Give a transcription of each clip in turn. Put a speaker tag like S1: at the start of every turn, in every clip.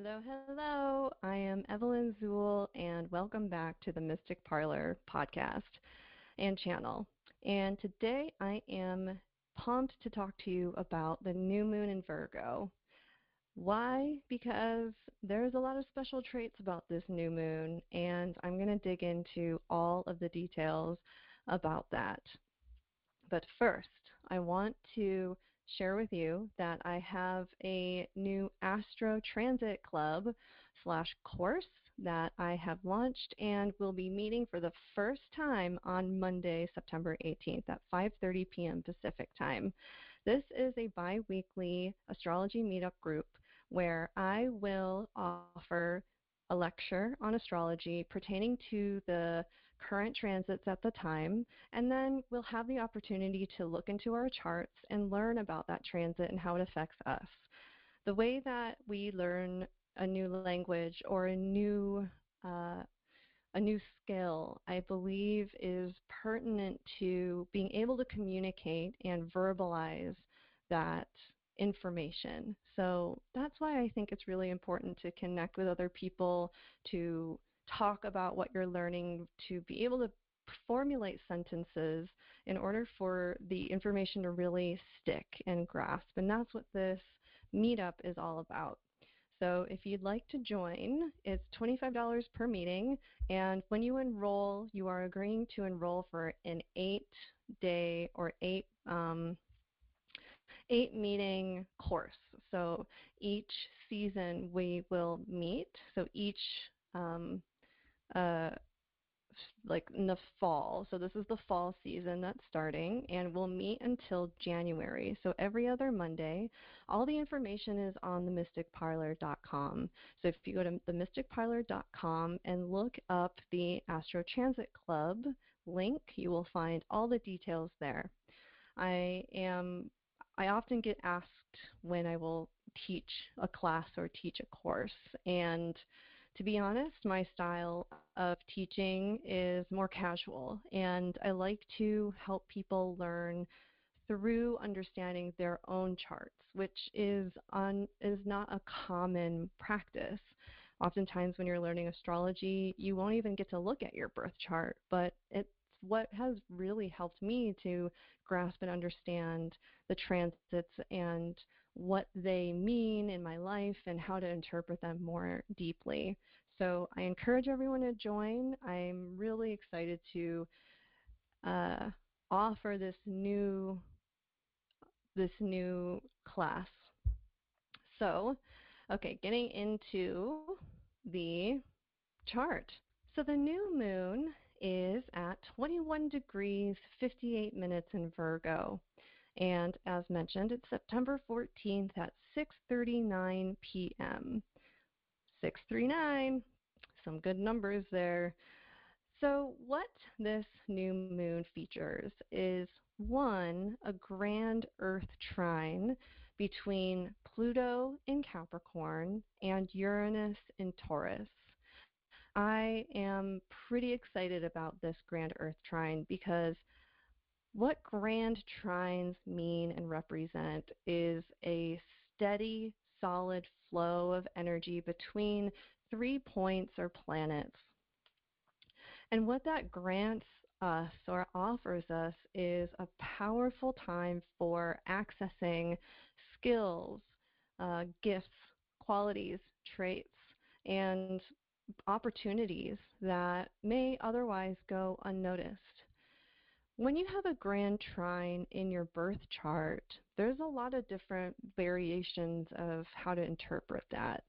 S1: Hello, hello. I am Evelyn Zuel, and welcome back to the Mystic Parlor podcast and channel. And today I am pumped to talk to you about the new moon in Virgo. Why? Because there's a lot of special traits about this new moon, and I'm going to dig into all of the details about that. But first, I want to share with you that I have a new Astro Transit Club slash course that I have launched and will be meeting for the first time on Monday, September 18th at 5:30 p.m. Pacific time. This is a bi-weekly astrology meetup group where I will offer a lecture on astrology pertaining to the current transits at the time, and then we'll have the opportunity to look into our charts and learn about that transit and how it affects us. The way that we learn a new language or a new uh, a new skill, I believe, is pertinent to being able to communicate and verbalize that information. So that's why I think it's really important to connect with other people, to talk about what you're learning, to be able to formulate sentences in order for the information to really stick and grasp. And that's what this meetup is all about. So if you'd like to join, it's $25 per meeting. And when you enroll, you are agreeing to enroll for an eight day or eight um, eight meeting course. So each season we will meet. So each um, uh, like in the fall. So this is the fall season that's starting, and we'll meet until January. So every other Monday. All the information is on themysticparlor.com. So if you go to themysticparlor.com and look up the Astro Transit Club link, you will find all the details there. I am I often get asked when I will teach a class or teach a course. And to be honest, my style of teaching is more casual. And I like to help people learn through understanding their own charts, which is on is not a common practice. Oftentimes when you're learning astrology, you won't even get to look at your birth chart, but it what has really helped me to grasp and understand the transits and what they mean in my life and how to interpret them more deeply. So I encourage everyone to join. I'm really excited to uh, offer this new this new class. So, okay, getting into the chart. So the new moon is at 21 degrees 58 minutes in Virgo. And as mentioned, it's September 14th at 6:39 p.m. 639, some good numbers there. So, what this new moon features is one, a grand Earth trine between Pluto in Capricorn and Uranus in Taurus. I am pretty excited about this grand Earth trine because what grand trines mean and represent is a steady, solid flow of energy between three points or planets. And what that grants us or offers us is a powerful time for accessing skills, uh, gifts, qualities, traits, and opportunities that may otherwise go unnoticed. When you have a grand trine in your birth chart, there's a lot of different variations of how to interpret that.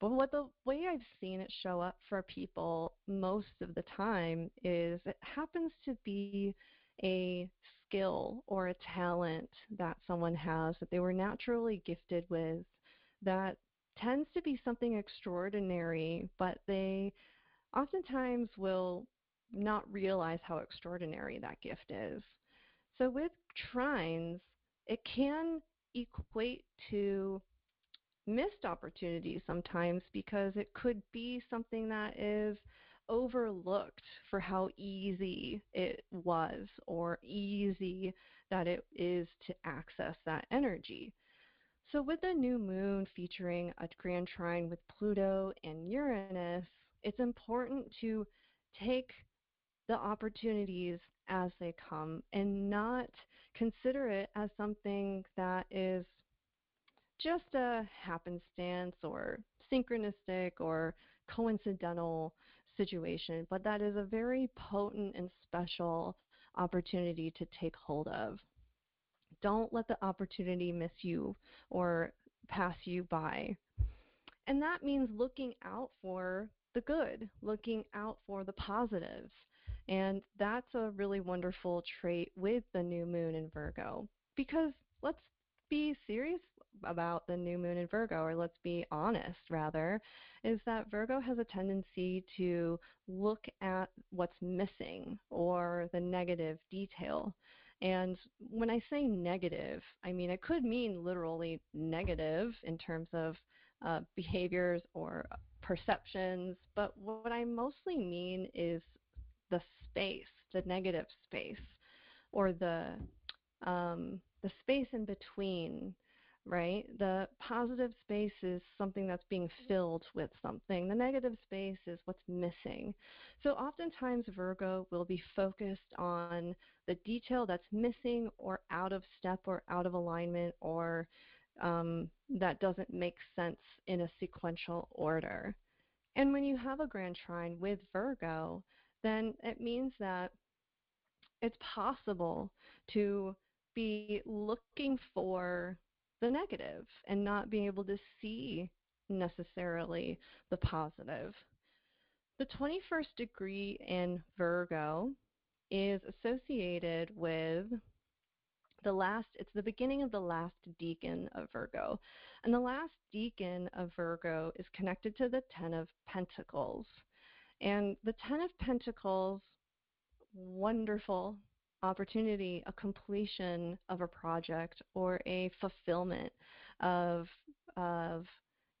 S1: But what the way I've seen it show up for people most of the time is it happens to be a skill or a talent that someone has that they were naturally gifted with that tends to be something extraordinary, but they oftentimes will not realize how extraordinary that gift is. So with trines, it can equate to missed opportunities sometimes because it could be something that is overlooked for how easy it was or easy that it is to access that energy. So, with the new moon featuring a grand trine with Pluto and Uranus, it's important to take the opportunities as they come and not consider it as something that is just a happenstance or synchronistic or coincidental situation, but that is a very potent and special opportunity to take hold of. Don't let the opportunity miss you or pass you by. And that means looking out for the good, looking out for the positive. And that's a really wonderful trait with the new moon in Virgo. Because let's be serious about the new moon in Virgo, or let's be honest rather, is that Virgo has a tendency to look at what's missing or the negative detail. And when I say negative, I mean it could mean literally negative in terms of uh, behaviors or perceptions, but what I mostly mean is the space, the negative space, or the um, the space in between, right? The positive space is something that's being filled with something. The negative space is what's missing. So oftentimes Virgo will be focused on the detail that's missing or out of step or out of alignment or um, that doesn't make sense in a sequential order. And when you have a grand trine with Virgo, then it means that it's possible to be looking for the negative and not being able to see necessarily the positive. The 21st degree in Virgo is associated with the last it's the beginning of the last decan of Virgo. And the last decan of Virgo is connected to the 10 of pentacles. And the 10 of pentacles wonderful opportunity, a completion of a project or a fulfillment of of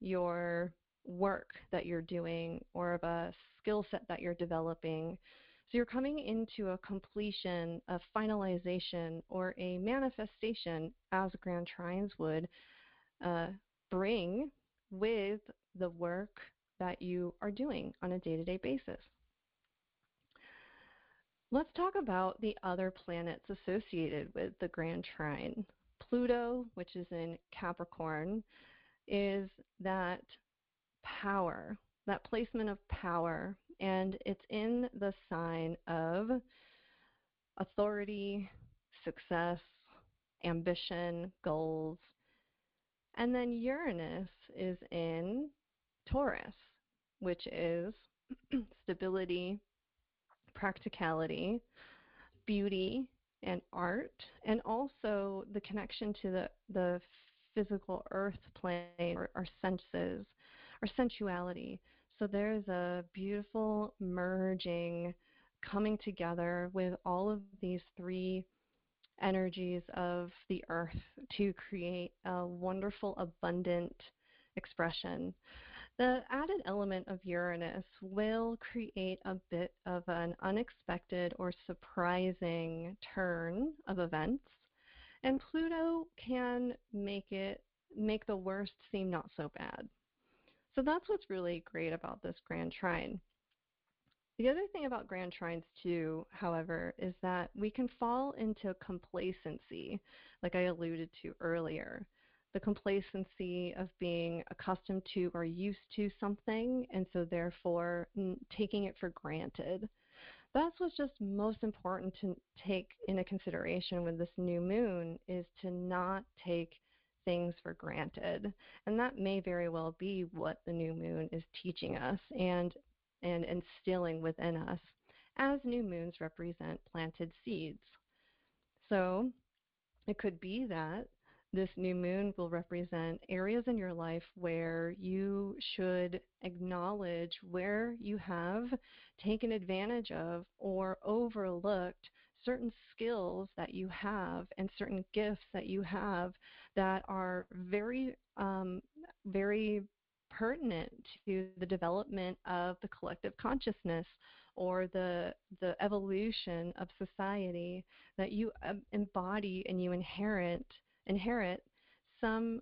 S1: your work that you're doing or of a skill set that you're developing. So you're coming into a completion, a finalization, or a manifestation, as Grand Trines would uh, bring with the work that you are doing on a day to day basis. Let's talk about the other planets associated with the Grand Trine. Pluto, which is in Capricorn, is that power, that placement of power and it's in the sign of authority, success, ambition, goals. And then Uranus is in Taurus, which is stability, practicality, beauty, and art, and also the connection to the, the physical earth plane or our senses, our sensuality. So there's a beautiful merging, coming together with all of these three energies of the earth to create a wonderful, abundant expression. The added element of Uranus will create a bit of an unexpected or surprising turn of events, and Pluto can make it make the worst seem not so bad. So that's what's really great about this grand trine. The other thing about grand trines, too, however, is that we can fall into complacency, like I alluded to earlier. The complacency of being accustomed to or used to something, and so therefore taking it for granted. That's what's just most important to take into consideration with this new moon is to not take things for granted. And that may very well be what the new moon is teaching us and, and instilling within us, as new moons represent planted seeds. So it could be that this new moon will represent areas in your life where you should acknowledge where you have taken advantage of or overlooked certain skills that you have and certain gifts that you have that are very, um, very pertinent to the development of the collective consciousness or the the evolution of society that you um, embody and you inherit inherit some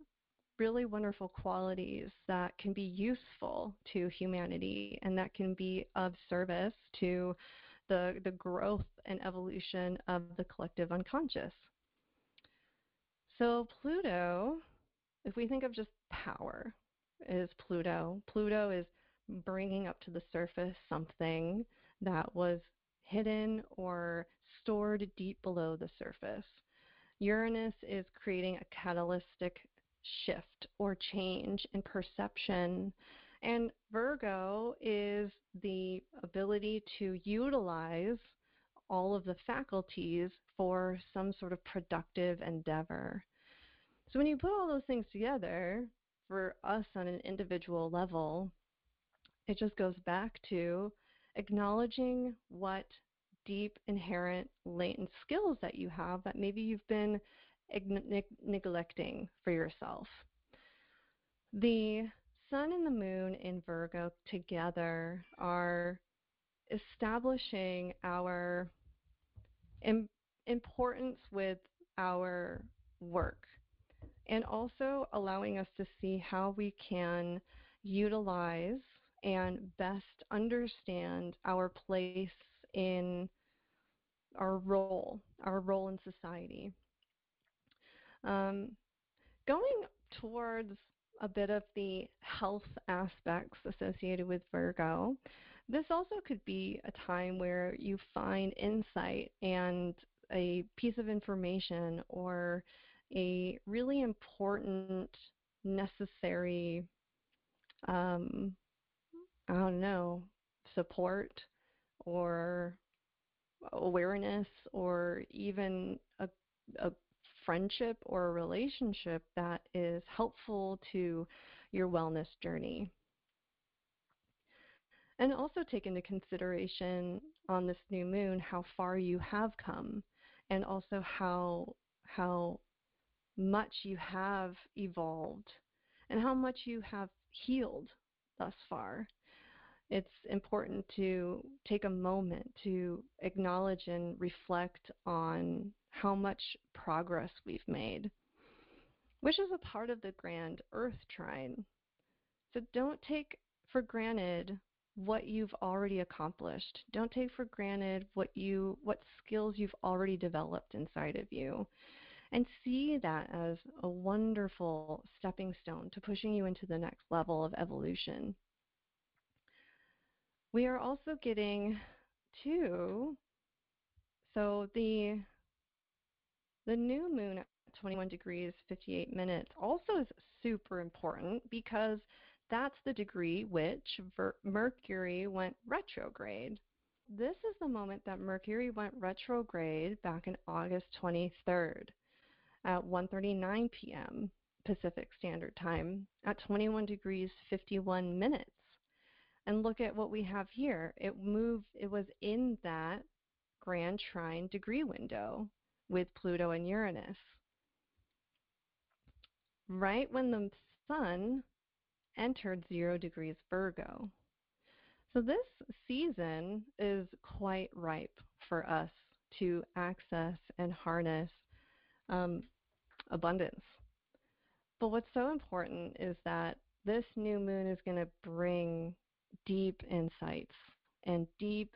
S1: really wonderful qualities that can be useful to humanity and that can be of service to the, the growth and evolution of the collective unconscious. So, Pluto, if we think of just power, is Pluto. Pluto is bringing up to the surface something that was hidden or stored deep below the surface. Uranus is creating a catalytic shift or change in perception. And Virgo is the ability to utilize all of the faculties for some sort of productive endeavor. So when you put all those things together, for us on an individual level, it just goes back to acknowledging what deep, inherent, latent skills that you have that maybe you've been neglecting for yourself. The sun and the moon in Virgo together are establishing our Im- importance with our work and also allowing us to see how we can utilize and best understand our place in our role, our role in society. Um, going towards a bit of the health aspects associated with Virgo, this also could be a time where you find insight and a piece of information or a really important, necessary, um, I don't know, support or awareness or even a, a friendship or a relationship that is helpful to your wellness journey. And also take into consideration on this new moon how far you have come and also how how much you have evolved and how much you have healed thus far. It's important to take a moment to acknowledge and reflect on how much progress we've made, which is a part of the grand Earth trine. So don't take for granted what you've already accomplished. Don't take for granted what you what skills you've already developed inside of you and see that as a wonderful stepping stone to pushing you into the next level of evolution. We are also getting to so the the new moon at 21 degrees 58 minutes also is super important because that's the degree which Mercury went retrograde. This is the moment that Mercury went retrograde back in August 23rd at 1:39 p.m. Pacific Standard Time at 21 degrees 51 minutes. And look at what we have here. It moved it was in that grand trine degree window with Pluto and Uranus. Right when the sun entered 0 degrees Virgo. So this season is quite ripe for us to access and harness um, abundance. But what's so important is that this new moon is going to bring deep insights and deep,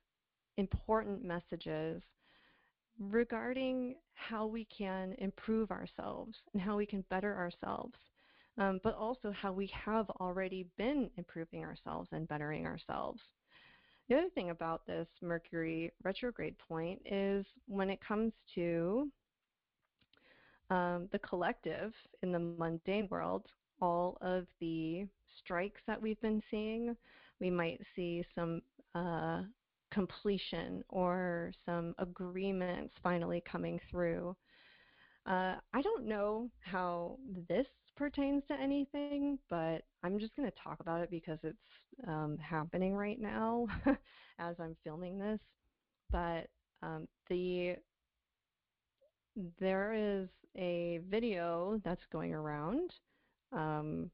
S1: important messages regarding how we can improve ourselves and how we can better ourselves, um, but also how we have already been improving ourselves and bettering ourselves. The other thing about this Mercury retrograde point is when it comes to um, the collective in the mundane world, all of the strikes that we've been seeing, we might see some uh, completion or some agreements finally coming through. Uh, I don't know how this pertains to anything, but I'm just going to talk about it because it's um, happening right now as I'm filming this. But um, the there is a video that's going around um,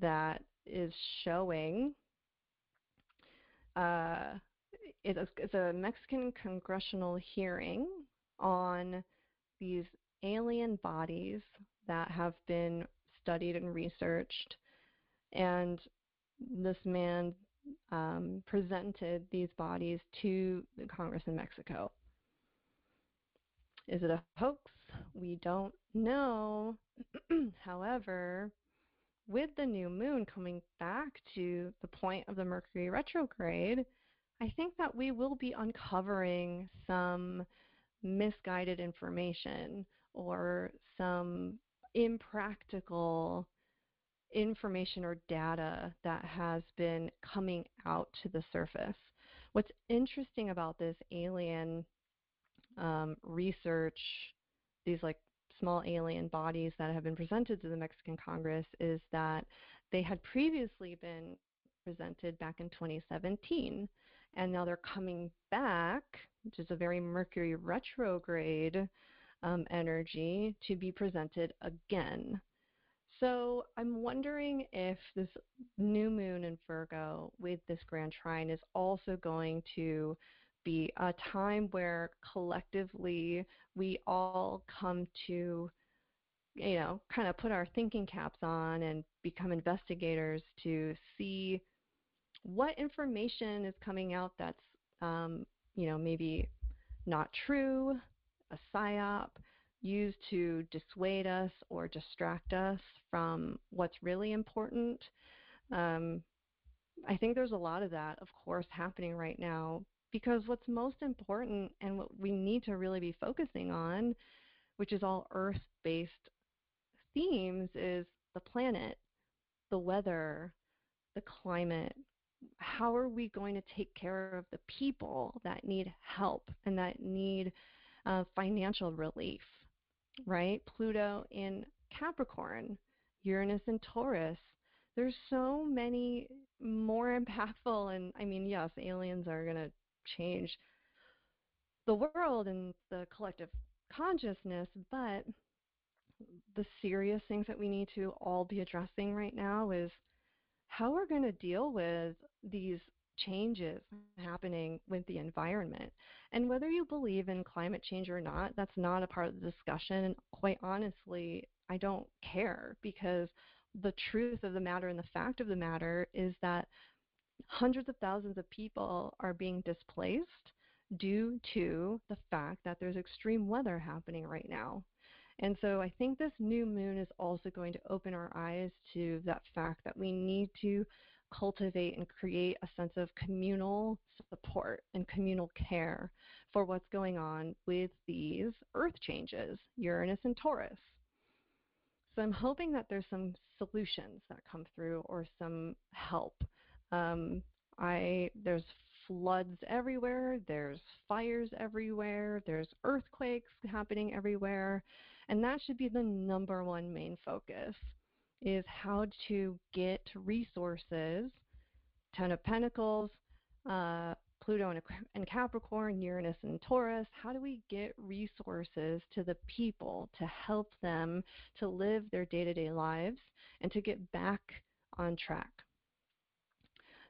S1: that is showing uh, it is, a Mexican congressional hearing on these alien bodies that have been studied and researched. And this man um, presented these bodies to the Congress in Mexico. Is it a hoax? We don't know. However, with the new moon coming back to the point of the Mercury retrograde, I think that we will be uncovering some misguided information or some impractical information or data that has been coming out to the surface. What's interesting about this alien um, research, these like small alien bodies that have been presented to the Mexican Congress, is that they had previously been presented back in 2017, and now they're coming back, which is a very Mercury retrograde um, energy, to be presented again. So I'm wondering if this new moon in Virgo with this grand trine is also going to be a time where collectively we all come to you know kind of put our thinking caps on and become investigators to see what information is coming out that's um, you know maybe not true a psyop used to dissuade us or distract us from what's really important. Um, I think there's a lot of that, of course, happening right now because what's most important and what we need to really be focusing on, which is all earth based themes, is the planet, the weather, the climate. How are we going to take care of the people that need help and that need uh, financial relief? right? Pluto in Capricorn, Uranus in Taurus. There's so many more impactful, and I mean, yes, aliens are going to change the world and the collective consciousness, but the serious things that we need to all be addressing right now is how we're going to deal with these changes happening with the environment. And whether you believe in climate change or not, that's not a part of the discussion. And quite honestly, I don't care because the truth of the matter and the fact of the matter is that hundreds of thousands of people are being displaced due to the fact that there's extreme weather happening right now. And so I think this new moon is also going to open our eyes to that fact that we need to cultivate and create a sense of communal support and communal care for what's going on with these earth changes, Uranus and Taurus. So I'm hoping that there's some solutions that come through or some help. Um, I there's floods everywhere, there's fires everywhere, there's earthquakes happening everywhere, and that should be the number one main focus is how to get resources, Ten of Pentacles, uh, Pluto and Capricorn, Uranus and Taurus, how do we get resources to the people to help them to live their day to day lives and to get back on track?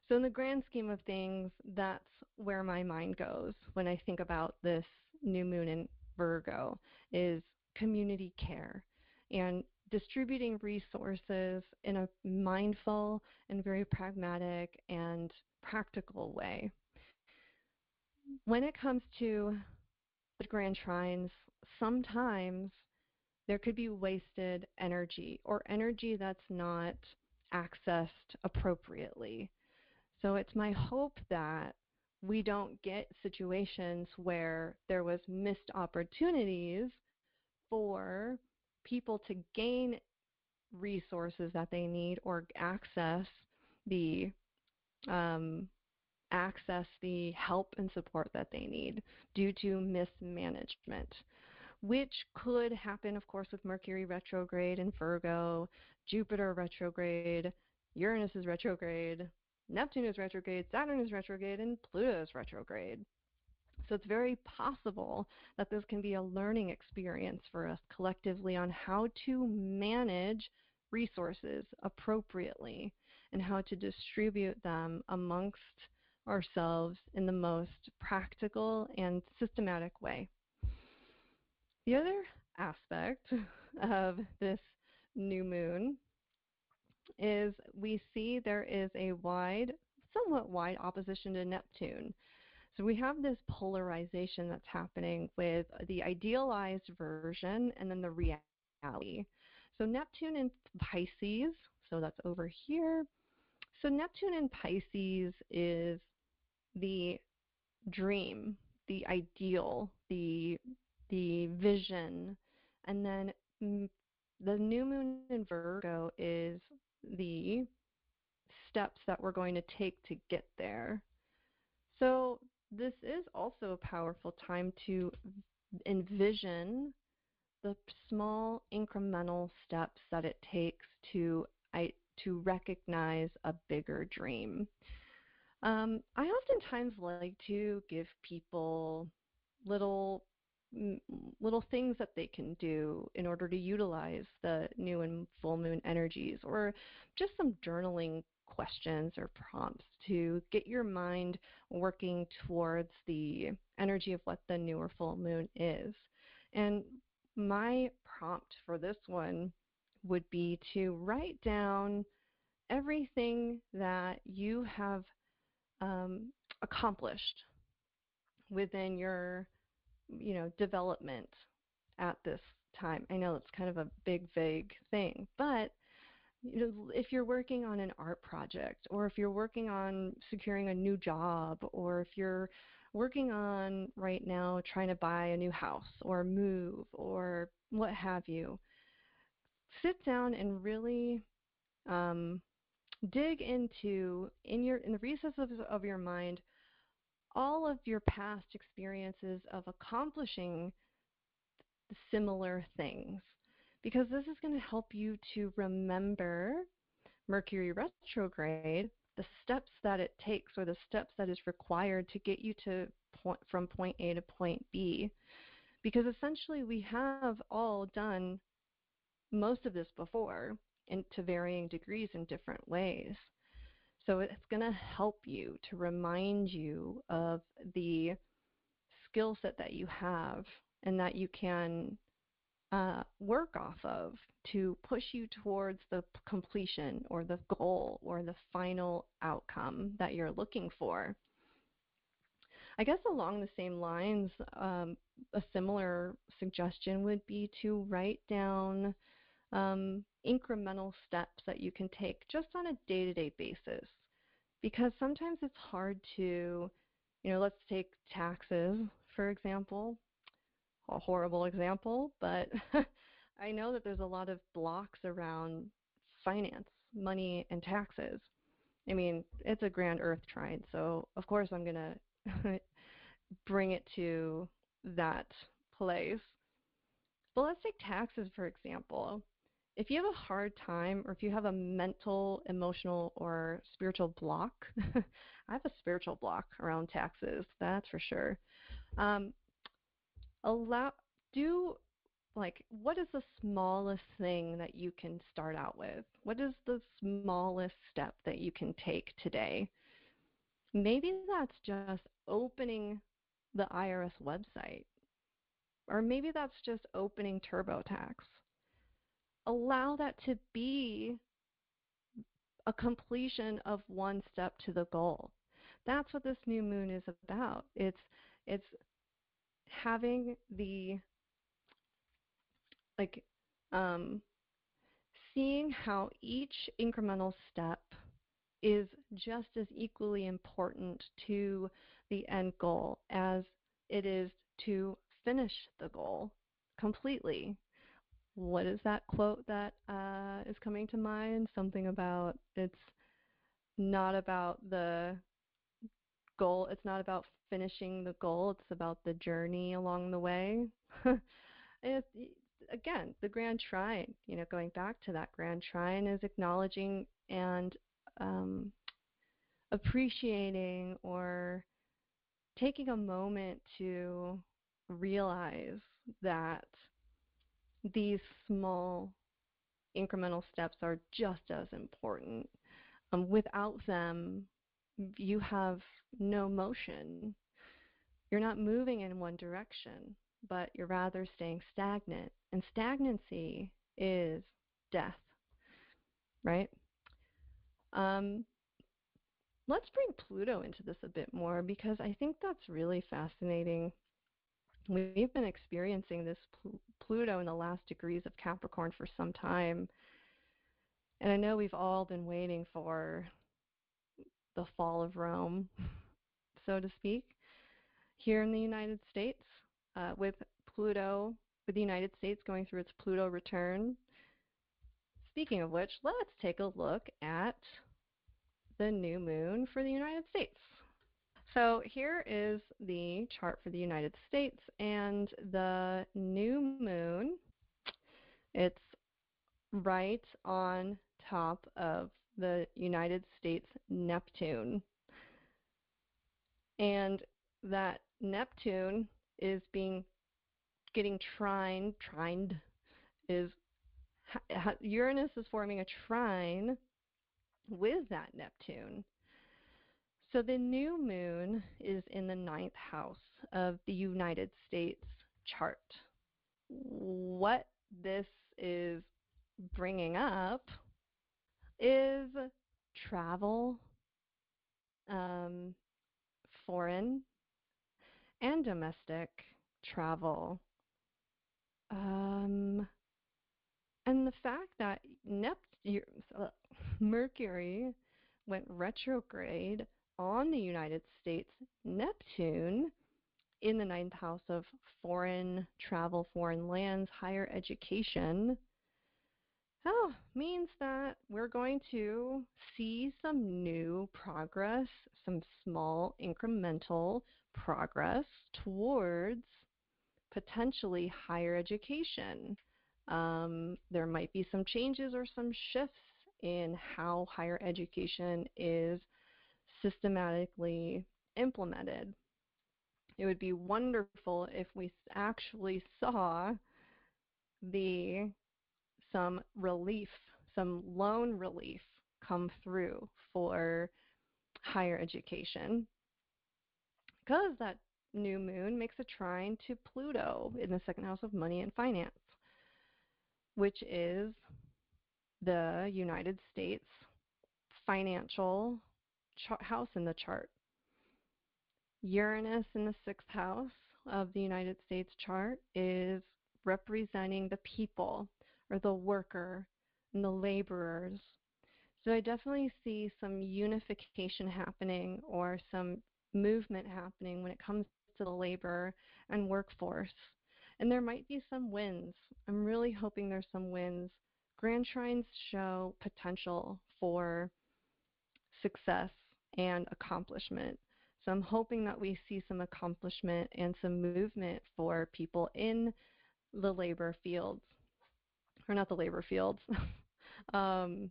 S1: So, in the grand scheme of things, that's where my mind goes when I think about this new moon in Virgo is community care. And distributing resources in a mindful and very pragmatic and practical way. When it comes to the grand trines, sometimes there could be wasted energy or energy that's not accessed appropriately. So it's my hope that we don't get situations where there was missed opportunities for people to gain resources that they need or access the um, access the help and support that they need due to mismanagement, which could happen, of course, with Mercury retrograde in Virgo, Jupiter retrograde, Uranus is retrograde, Neptune is retrograde, Saturn is retrograde, and Pluto is retrograde. So it's very possible that this can be a learning experience for us collectively on how to manage resources appropriately and how to distribute them amongst ourselves in the most practical and systematic way. The other aspect of this new moon is we see there is a wide, somewhat wide opposition to Neptune. So we have this polarization that's happening with the idealized version and then the reality. So Neptune in Pisces, so that's over here. So Neptune in Pisces is the dream, the ideal, the the vision, and then mm, the new moon in Virgo is the steps that we're going to take to get there. So this is also a powerful time to envision the small incremental steps that it takes to I, to recognize a bigger dream. Um, I oftentimes like to give people little little things that they can do in order to utilize the new and full moon energies or just some journaling questions or prompts to get your mind working towards the energy of what the new or full moon is. And my prompt for this one would be to write down everything that you have um, accomplished within your you know development at this time. I know it's kind of a big vague thing, but you know, if you're working on an art project or if you're working on securing a new job or if you're working on right now trying to buy a new house or move or what have you, sit down and really um, dig into in your in the recesses of, of your mind all of your past experiences of accomplishing similar things because this is going to help you to remember Mercury retrograde, the steps that it takes or the steps that is required to get you to point, from point A to point B. Because essentially we have all done most of this before and to varying degrees in different ways. So it's going to help you to remind you of the skill set that you have and that you can uh, work off of to push you towards the completion or the goal or the final outcome that you're looking for. I guess along the same lines, um, a similar suggestion would be to write down um, incremental steps that you can take just on a day to day basis. Because sometimes it's hard to, you know, let's take taxes, for example a horrible example, but I know that there's a lot of blocks around finance, money, and taxes. I mean, it's a grand earth trine, so of course I'm going to bring it to that place. But let's take taxes, for example. If you have a hard time, or if you have a mental, emotional, or spiritual block, I have a spiritual block around taxes, that's for sure. Um, allow do like what is the smallest thing that you can start out with? What is the smallest step that you can take today? Maybe that's just opening the IRS website. Or maybe that's just opening TurboTax. Allow that to be a completion of one step to the goal. That's what this new moon is about. It's it's having the like um, seeing how each incremental step is just as equally important to the end goal as it is to finish the goal completely. What is that quote that uh, is coming to mind? Something about it's not about the goal. It's not about finishing the goal. It's about the journey along the way. it's, again, the Grand Trine, you know, going back to that Grand Trine is acknowledging and um, appreciating or taking a moment to realize that these small incremental steps are just as important. Um, without them, you have no motion. You're not moving in one direction, but you're rather staying stagnant. And stagnancy is death, right? Um, let's bring Pluto into this a bit more because I think that's really fascinating. We've been experiencing this Pl- Pluto in the last degrees of Capricorn for some time. And I know we've all been waiting for the fall of Rome, so to speak, here in the United States, uh, with Pluto, with the United States going through its Pluto return. Speaking of which, let's take a look at the new moon for the United States. So here is the chart for the United States and the new moon. It's right on top of the United States Neptune. And that Neptune is being getting trined, trined is Uranus is forming a trine with that Neptune. So the new moon is in the ninth house of the United States chart. What this is bringing up is travel, um, foreign and domestic travel. Um, and the fact that Neptune, Mercury went retrograde on the United States Neptune in the ninth house of foreign travel, foreign lands, higher education, oh, means that we're going to see some new progress, some small incremental progress towards potentially higher education. Um, there might be some changes or some shifts in how higher education is systematically implemented. It would be wonderful if we actually saw the some relief, some loan relief come through for higher education. Because that new moon makes a trine to Pluto in the second house of money and finance, which is the United States financial house in the chart. Uranus in the sixth house of the United States chart is representing the people or the worker and the laborers. So I definitely see some unification happening or some movement happening when it comes to the labor and workforce. And there might be some wins. I'm really hoping there's some wins. Grand Trines show potential for success and accomplishment. So I'm hoping that we see some accomplishment and some movement for people in the labor fields, or not the labor fields, um,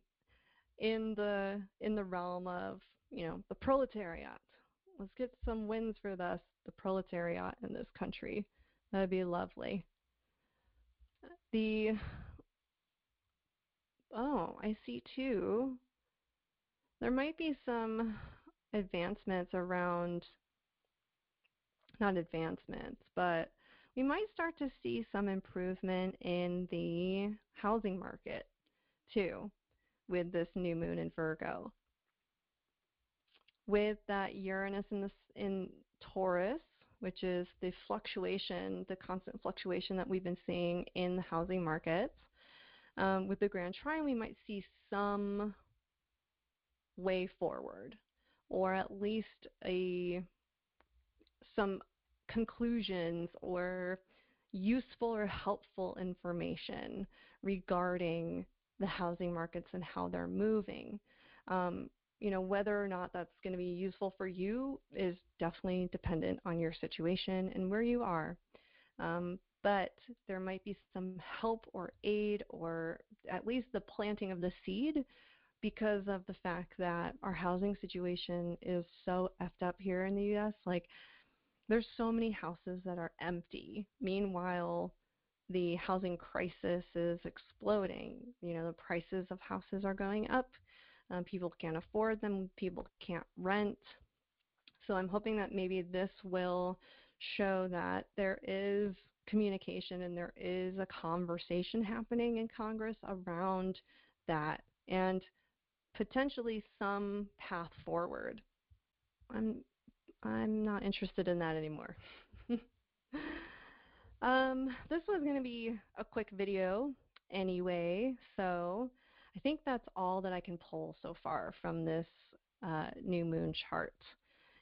S1: in the in the realm of you know the proletariat. Let's get some wins for us, the proletariat in this country. That'd be lovely. The oh, I see too. There might be some advancements around, not advancements, but we might start to see some improvement in the housing market too with this new moon in Virgo. With that Uranus in, this, in Taurus, which is the fluctuation, the constant fluctuation that we've been seeing in the housing markets, um, with the Grand Trine, we might see some way forward or at least a some conclusions or useful or helpful information regarding the housing markets and how they're moving. Um, you know, whether or not that's going to be useful for you is definitely dependent on your situation and where you are. Um, but there might be some help or aid or at least the planting of the seed because of the fact that our housing situation is so effed up here in the US. Like, there's so many houses that are empty. Meanwhile, the housing crisis is exploding. You know, the prices of houses are going up. Um, people can't afford them. People can't rent. So I'm hoping that maybe this will show that there is communication and there is a conversation happening in Congress around that. And potentially some path forward. I'm I'm not interested in that anymore. um, this was going to be a quick video anyway, so I think that's all that I can pull so far from this uh, new moon chart.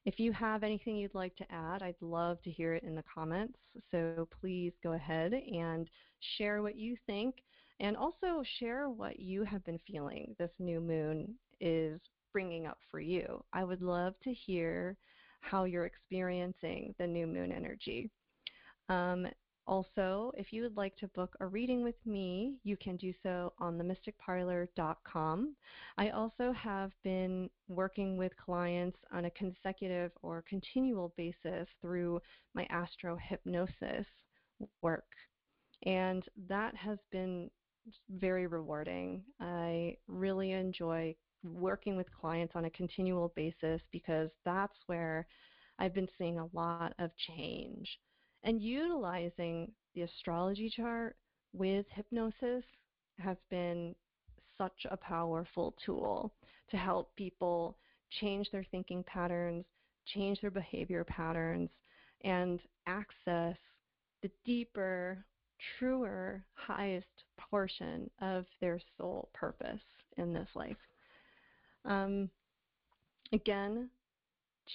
S1: If you have anything you'd like to add, I'd love to hear it in the comments. So please go ahead and share what you think and also share what you have been feeling this new moon is bringing up for you. I would love to hear how you're experiencing the new moon energy. Um, also, if you would like to book a reading with me, you can do so on themysticparlor.com. I also have been working with clients on a consecutive or continual basis through my astro hypnosis work. And that has been very rewarding. I really enjoy working with clients on a continual basis because that's where I've been seeing a lot of change. And utilizing the astrology chart with hypnosis has been such a powerful tool to help people change their thinking patterns, change their behavior patterns, and access the deeper, truer, highest portion of their soul purpose in this life. Um, again,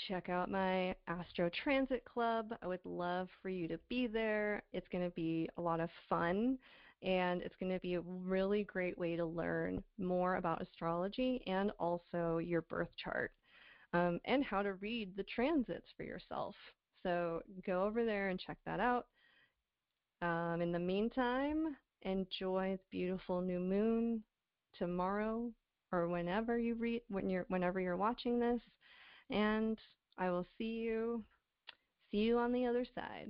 S1: check out my Astro Transit Club. I would love for you to be there. It's going to be a lot of fun and it's going to be a really great way to learn more about astrology and also your birth chart um, and how to read the transits for yourself. So go over there and check that out. Um, in the meantime, enjoy the beautiful new moon tomorrow or whenever you read when you're whenever you're watching this and I will see you see you on the other side.